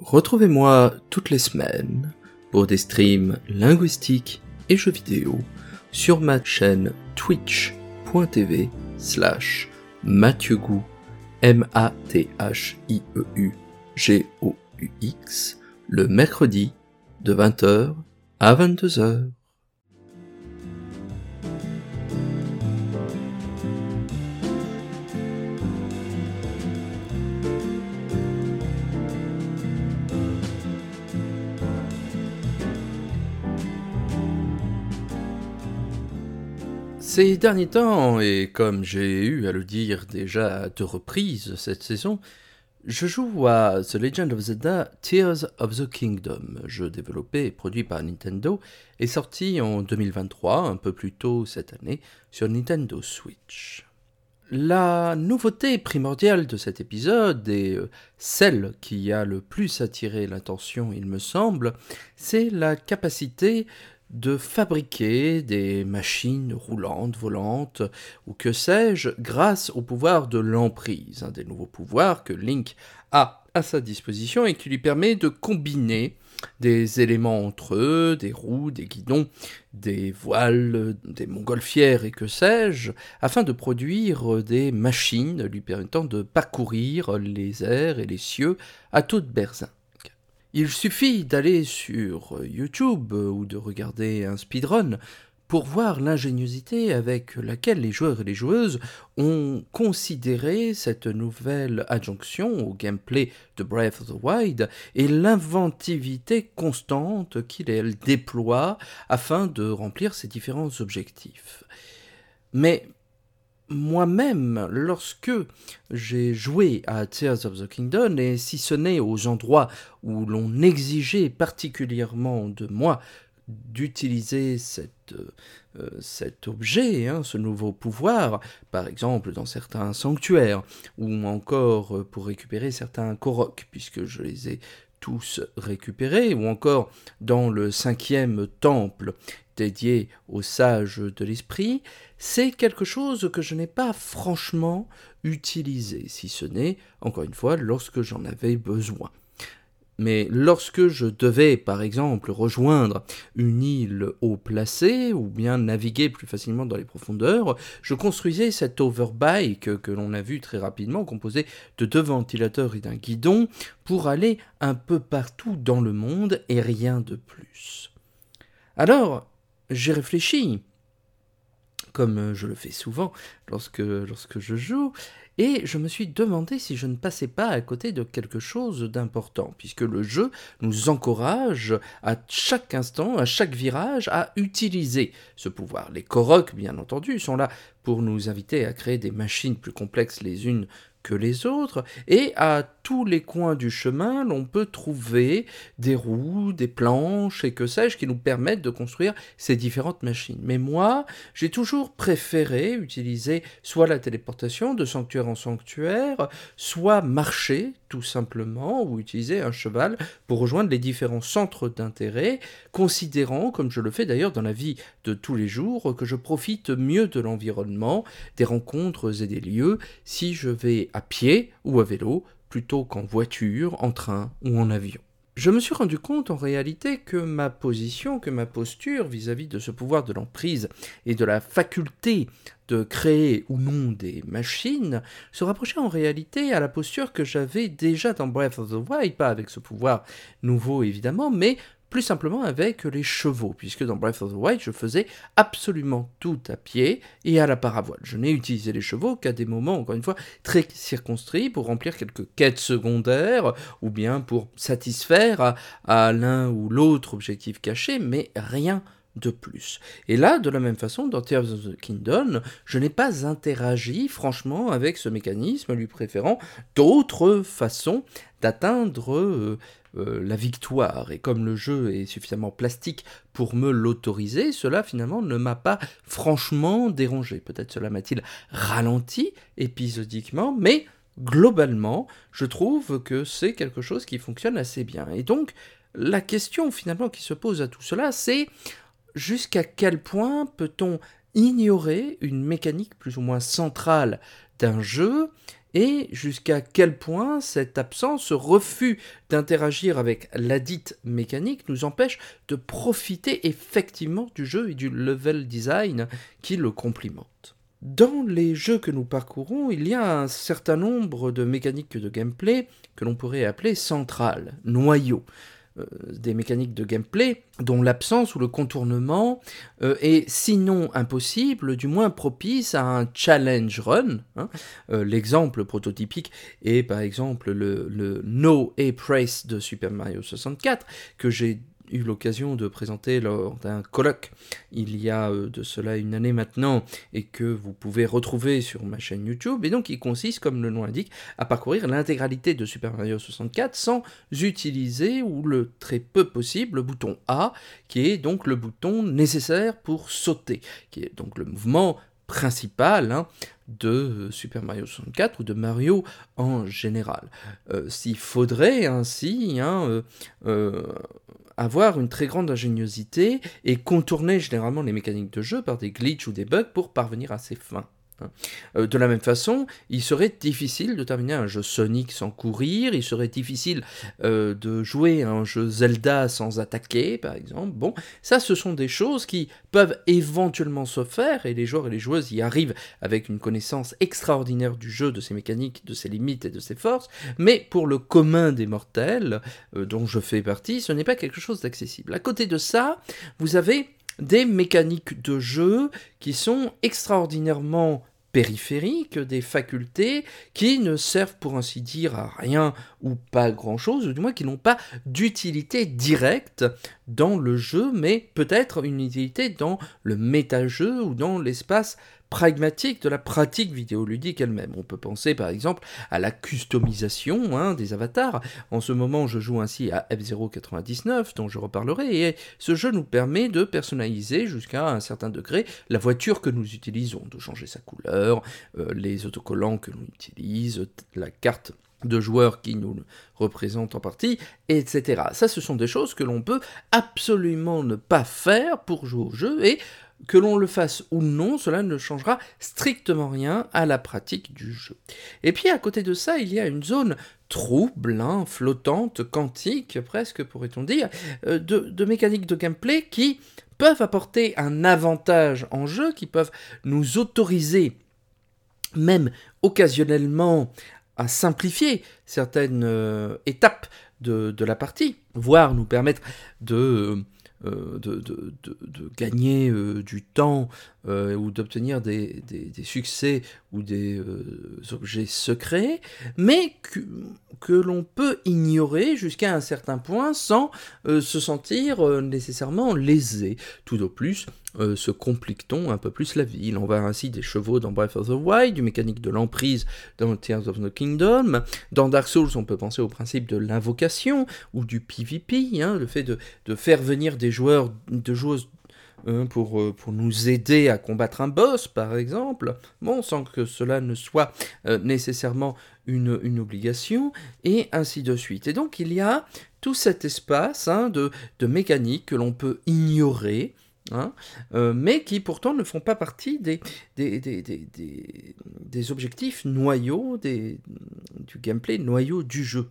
Retrouvez-moi toutes les semaines pour des streams linguistiques et jeux vidéo sur ma chaîne twitch.tv slash mathieu M-A-T-H-I-E-U G-O-U-X le mercredi de 20h à 22h. Ces derniers temps, et comme j'ai eu à le dire déjà à deux reprises cette saison, je joue à The Legend of Zelda Tears of the Kingdom, jeu développé et produit par Nintendo et sorti en 2023, un peu plus tôt cette année, sur Nintendo Switch. La nouveauté primordiale de cet épisode, et euh, celle qui a le plus attiré l'attention il me semble, c'est la capacité de fabriquer des machines roulantes, volantes, ou que sais-je, grâce au pouvoir de l'emprise, un des nouveaux pouvoirs que Link a à sa disposition et qui lui permet de combiner des éléments entre eux, des roues, des guidons, des voiles, des montgolfières et que sais-je, afin de produire des machines lui permettant de parcourir les airs et les cieux à toute berzingue. Il suffit d'aller sur YouTube ou de regarder un speedrun pour voir l'ingéniosité avec laquelle les joueurs et les joueuses ont considéré cette nouvelle adjonction au gameplay de Breath of the Wild et l'inventivité constante qu'il déploie afin de remplir ses différents objectifs. Mais moi-même, lorsque j'ai joué à Tears of the Kingdom, et si ce n'est aux endroits où l'on exigeait particulièrement de moi d'utiliser euh, cet objet, hein, ce nouveau pouvoir, par exemple dans certains sanctuaires, ou encore euh, pour récupérer certains Korok, puisque je les ai tous récupérés, ou encore dans le cinquième temple dédié aux sages de l'esprit, c'est quelque chose que je n'ai pas franchement utilisé, si ce n'est, encore une fois, lorsque j'en avais besoin. Mais lorsque je devais, par exemple, rejoindre une île haut placée, ou bien naviguer plus facilement dans les profondeurs, je construisais cet overbike que l'on a vu très rapidement, composé de deux ventilateurs et d'un guidon, pour aller un peu partout dans le monde et rien de plus. Alors, j'ai réfléchi, comme euh, je le fais souvent lorsque, lorsque je joue, et je me suis demandé si je ne passais pas à côté de quelque chose d'important, puisque le jeu nous encourage à chaque instant, à chaque virage, à utiliser ce pouvoir. Les Korok, bien entendu, sont là pour nous inviter à créer des machines plus complexes les unes que les autres, et à tous les coins du chemin, l'on peut trouver des roues, des planches et que sais-je qui nous permettent de construire ces différentes machines. Mais moi, j'ai toujours préféré utiliser soit la téléportation de sanctuaire en sanctuaire, soit marcher tout simplement, ou utiliser un cheval pour rejoindre les différents centres d'intérêt, considérant, comme je le fais d'ailleurs dans la vie de tous les jours, que je profite mieux de l'environnement, des rencontres et des lieux si je vais à pied ou à vélo plutôt qu'en voiture, en train ou en avion. Je me suis rendu compte en réalité que ma position, que ma posture vis-à-vis de ce pouvoir de l'emprise et de la faculté de créer ou non des machines se rapprochait en réalité à la posture que j'avais déjà dans Breath of the Wild, pas avec ce pouvoir nouveau évidemment, mais plus simplement avec les chevaux, puisque dans Breath of the Wild, je faisais absolument tout à pied et à la paravoile. Je n'ai utilisé les chevaux qu'à des moments, encore une fois, très circonscrits pour remplir quelques quêtes secondaires ou bien pour satisfaire à, l'un ou l'autre objectif caché, mais rien de plus. Et là, de la même façon, dans Tears of the Kingdom, je n'ai pas interagi franchement avec ce mécanisme, lui préférant d'autres façons d'atteindre euh, euh, la victoire. Et comme le jeu est suffisamment plastique pour me l'autoriser, cela finalement ne m'a pas franchement dérangé. Peut-être cela m'a-t-il ralenti épisodiquement, mais globalement, je trouve que c'est quelque chose qui fonctionne assez bien. Et donc, la question finalement qui se pose à tout cela, c'est jusqu'à quel point peut-on ignorer une mécanique plus ou moins centrale d'un jeu et jusqu'à quel point cette absence, ce refus d'interagir avec la dite mécanique nous empêche de profiter effectivement du jeu et du level design qui le complimente. Dans les jeux que nous parcourons, il y a un certain nombre de mécaniques de gameplay que l'on pourrait appeler centrales, noyaux. Euh, des mécaniques de gameplay dont l'absence ou le contournement euh, est sinon impossible, du moins propice à un challenge run. Hein. Euh, l'exemple prototypique est par exemple le, No A Praise de Super Mario 64 que j'ai eu l'occasion de présenter lors d'un colloque il y a euh, de cela une année maintenant et que vous pouvez retrouver sur ma chaîne YouTube et donc il consiste comme le nom l'indique à parcourir l'intégralité de Super Mario 64 sans utiliser ou le très peu possible le bouton A qui est donc le bouton nécessaire pour sauter qui est donc le mouvement principal hein, de Super Mario 64 ou de Mario en général. Euh, s'il faudrait ainsi hein, euh, avoir une très grande ingéniosité et contourner généralement les mécaniques de jeu par des glitches ou des bugs pour parvenir à ses fins. Hein. Euh, de la même façon, il serait difficile de terminer un jeu Sonic sans courir, il serait difficile euh, de jouer un jeu Zelda sans attaquer, par exemple. Bon, ça, ce sont des choses qui peuvent éventuellement se faire, et les joueurs et les joueuses y arrivent avec une connaissance extraordinaire du jeu, de ses mécaniques, de ses limites et de ses forces, mais pour le commun des mortels, euh, dont je fais partie, ce n'est pas quelque chose d'accessible. À côté de ça, vous avez des mécaniques de jeu qui sont extraordinairement périphériques, des facultés qui ne servent pour ainsi dire à rien ou pas grand-chose, ou du moins qui n'ont pas d'utilité directe dans le jeu, mais peut-être une utilité dans le méta-jeu ou dans l'espace pragmatique de la pratique vidéoludique elle-même. On peut penser par exemple à la customisation hein, des avatars. En ce moment, je joue ainsi à F099, dont je reparlerai, et ce jeu nous permet de personnaliser jusqu'à un certain degré la voiture que nous utilisons, de changer sa couleur, euh, les autocollants que l'on utilise, la carte de joueurs qui nous représentent en partie, etc. Ça, ce sont des choses que l'on peut absolument ne pas faire pour jouer au jeu, et que l'on le fasse ou non, cela ne changera strictement rien à la pratique du jeu. Et puis à côté de ça, il y a une zone trouble, flottante, quantique, presque pourrait-on dire, euh, de mécaniques de gameplay qui peuvent apporter un avantage en jeu, qui peuvent nous autoriser même occasionnellement simplifier certaines euh, étapes de, la partie, voire nous permettre de euh, de, gagner euh, du temps euh, ou d'obtenir des, succès ou des objets secrets, mais que, que l'on peut ignorer jusqu'à un certain point sans se sentir nécessairement lésé. Tout au plus, se complique-t-on un peu plus la vie. Il en va ainsi des chevaux dans Breath of the Wild, du mécanique de l'emprise dans Tears of the Kingdom. Dans Dark Souls, on peut penser au principe de l'invocation ou du PvP, hein, le fait de, de faire venir des joueurs, de joueuses hein, pour, euh, pour nous aider à combattre un boss, par exemple, bon, sans que cela ne soit euh, nécessairement une, une, obligation, et ainsi de suite. Et donc il y a tout cet espace hein, de, de que l'on peut ignorer, Hein, euh, mais qui pourtant ne font pas partie des, des, des, des objectifs noyaux du gameplay, noyaux du jeu.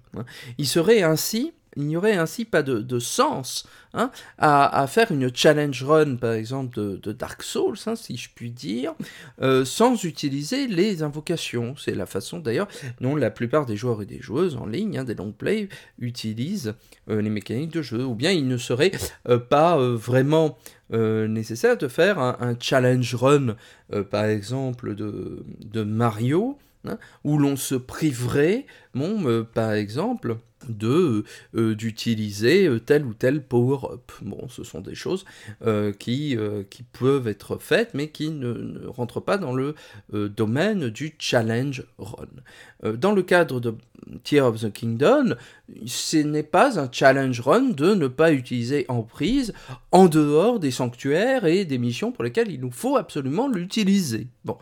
Il serait ainsi n'y aurait ainsi pas de, sens hein, à, faire une challenge run, par exemple, de, Dark Souls, hein, si je puis dire, euh, sans utiliser les invocations. C'est la façon d'ailleurs dont la plupart des joueurs et des joueuses en ligne, hein, des long play, utilisent euh, les mécaniques de jeu. Ou bien il ne serait euh, pas vraiment nécessaire de faire un, challenge run, par exemple, de, Mario, où l'on se priverait, par exemple, de euh, d'utiliser euh, tel ou tel power-up. Bon, ce sont des choses euh, qui, qui peuvent être faites, mais qui ne, ne rentrent pas dans le domaine du challenge run. dans le cadre de Tear of the Kingdom, ce n'est pas un challenge run de ne pas utiliser Emprise en dehors des sanctuaires et des missions pour lesquelles il nous faut absolument l'utiliser. Bon,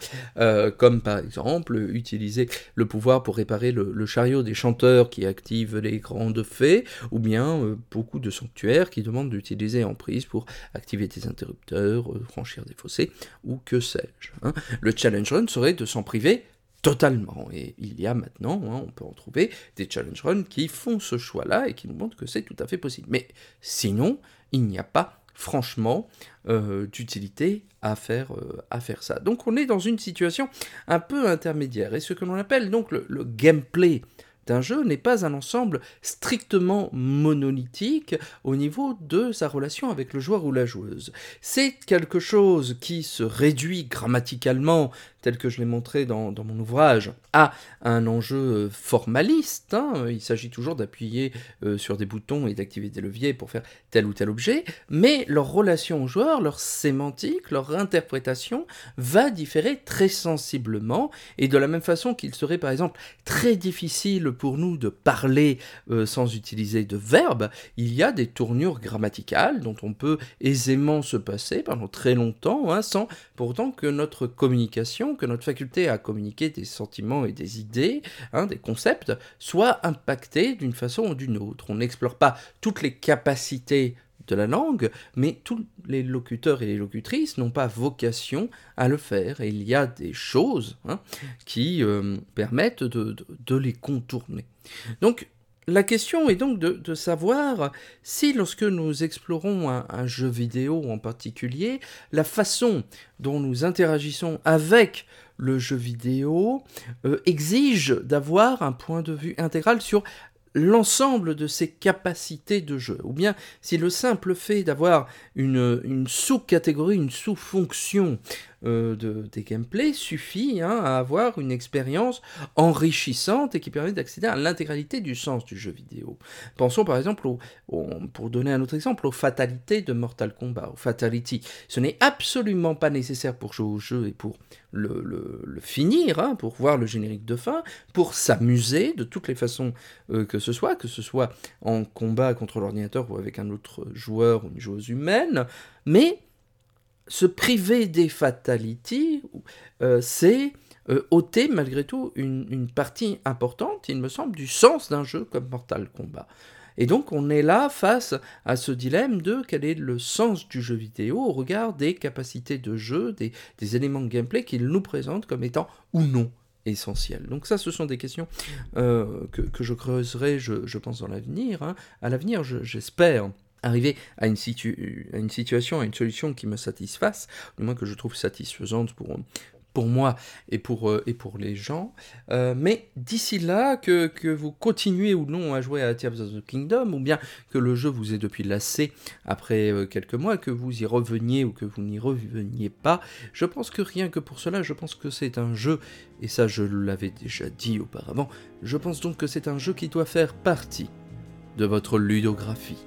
comme par exemple utiliser le pouvoir pour réparer le, le chariot des chanteurs qui active les grandes fées, ou bien euh, beaucoup de sanctuaires qui demandent d'utiliser Emprise pour activer des interrupteurs, euh, franchir des fossés, ou que sais-je. Hein. Le challenge run serait de s'en priver totalement. Et il y a maintenant, hein, on peut en trouver, des challenge runs qui font ce choix-là et qui nous montrent que c'est tout à fait possible. Mais sinon, il n'y a pas franchement euh, d'utilité à faire, à faire ça. Donc on est dans une situation un peu intermédiaire. Et ce que l'on appelle donc le gameplay d'un jeu n'est pas un ensemble strictement monolithique au niveau de sa relation avec le joueur ou la joueuse. C'est quelque chose qui se réduit grammaticalement tel que je l'ai montré dans, mon ouvrage, à un enjeu euh, formaliste. Hein. Il s'agit toujours d'appuyer euh, sur des boutons et d'activer des leviers pour faire tel ou tel objet, mais leur relation au joueur, leur sémantique, leur interprétation va différer très sensiblement, et de la même façon qu'il serait par exemple très difficile pour nous de parler euh, sans utiliser de verbes, il y a des tournures grammaticales dont on peut aisément se passer pendant très longtemps, hein, sans pourtant que notre communication que notre faculté à communiquer des sentiments et des idées, hein, des concepts, soit impactée d'une façon ou d'une autre. On n'explore pas toutes les capacités de la langue, mais tous les locuteurs et les locutrices n'ont pas vocation à le faire. Et il y a des choses hein, qui euh, permettent de, les contourner. Donc, la question est donc de, savoir si lorsque nous explorons un, jeu vidéo en particulier, la façon dont nous interagissons avec le jeu vidéo euh, exige d'avoir un point de vue intégral sur l'ensemble de ses capacités de jeu, ou bien si le simple fait d'avoir une, une sous-catégorie, une sous-fonction euh, de, des gameplays suffit hein, à avoir une expérience enrichissante et qui permet d'accéder à l'intégralité du sens du jeu vidéo. Pensons par exemple, pour donner un autre exemple, aux fatalités de Mortal Kombat, aux Fatality. Ce n'est absolument pas nécessaire pour jouer au jeu et pour le, le, finir, hein, pour voir le générique de fin, pour s'amuser de toutes les façons euh, que ce soit, que ce soit en combat contre l'ordinateur ou avec un autre joueur ou une joueuse humaine, mais se priver des fatalities, euh, c'est euh, ôter malgré tout une, partie importante, il me semble, du sens d'un jeu comme Mortal Kombat. Et donc on est là face à ce dilemme de quel est le sens du jeu vidéo au regard des capacités de jeu, des, éléments de gameplay qu'il nous présente comme étant ou non essentiels. Donc ça, ce sont des questions euh, que, je creuserai, je, pense, dans l'avenir. Hein. À l'avenir, j'espère arriver à une, situation, à une solution qui me satisfasse, du moins que je trouve satisfaisante pour, pour moi et pour, euh, et pour les gens. Euh, mais d'ici là, que, que, vous continuez ou non à jouer à Tears of the Kingdom, ou bien que le jeu vous ait depuis lassé après euh, quelques mois, que vous y reveniez ou que vous n'y reveniez pas, je pense que rien que pour cela, je pense que c'est un jeu, et ça je l'avais déjà dit auparavant, je pense donc que c'est un jeu qui doit faire partie de votre ludographie.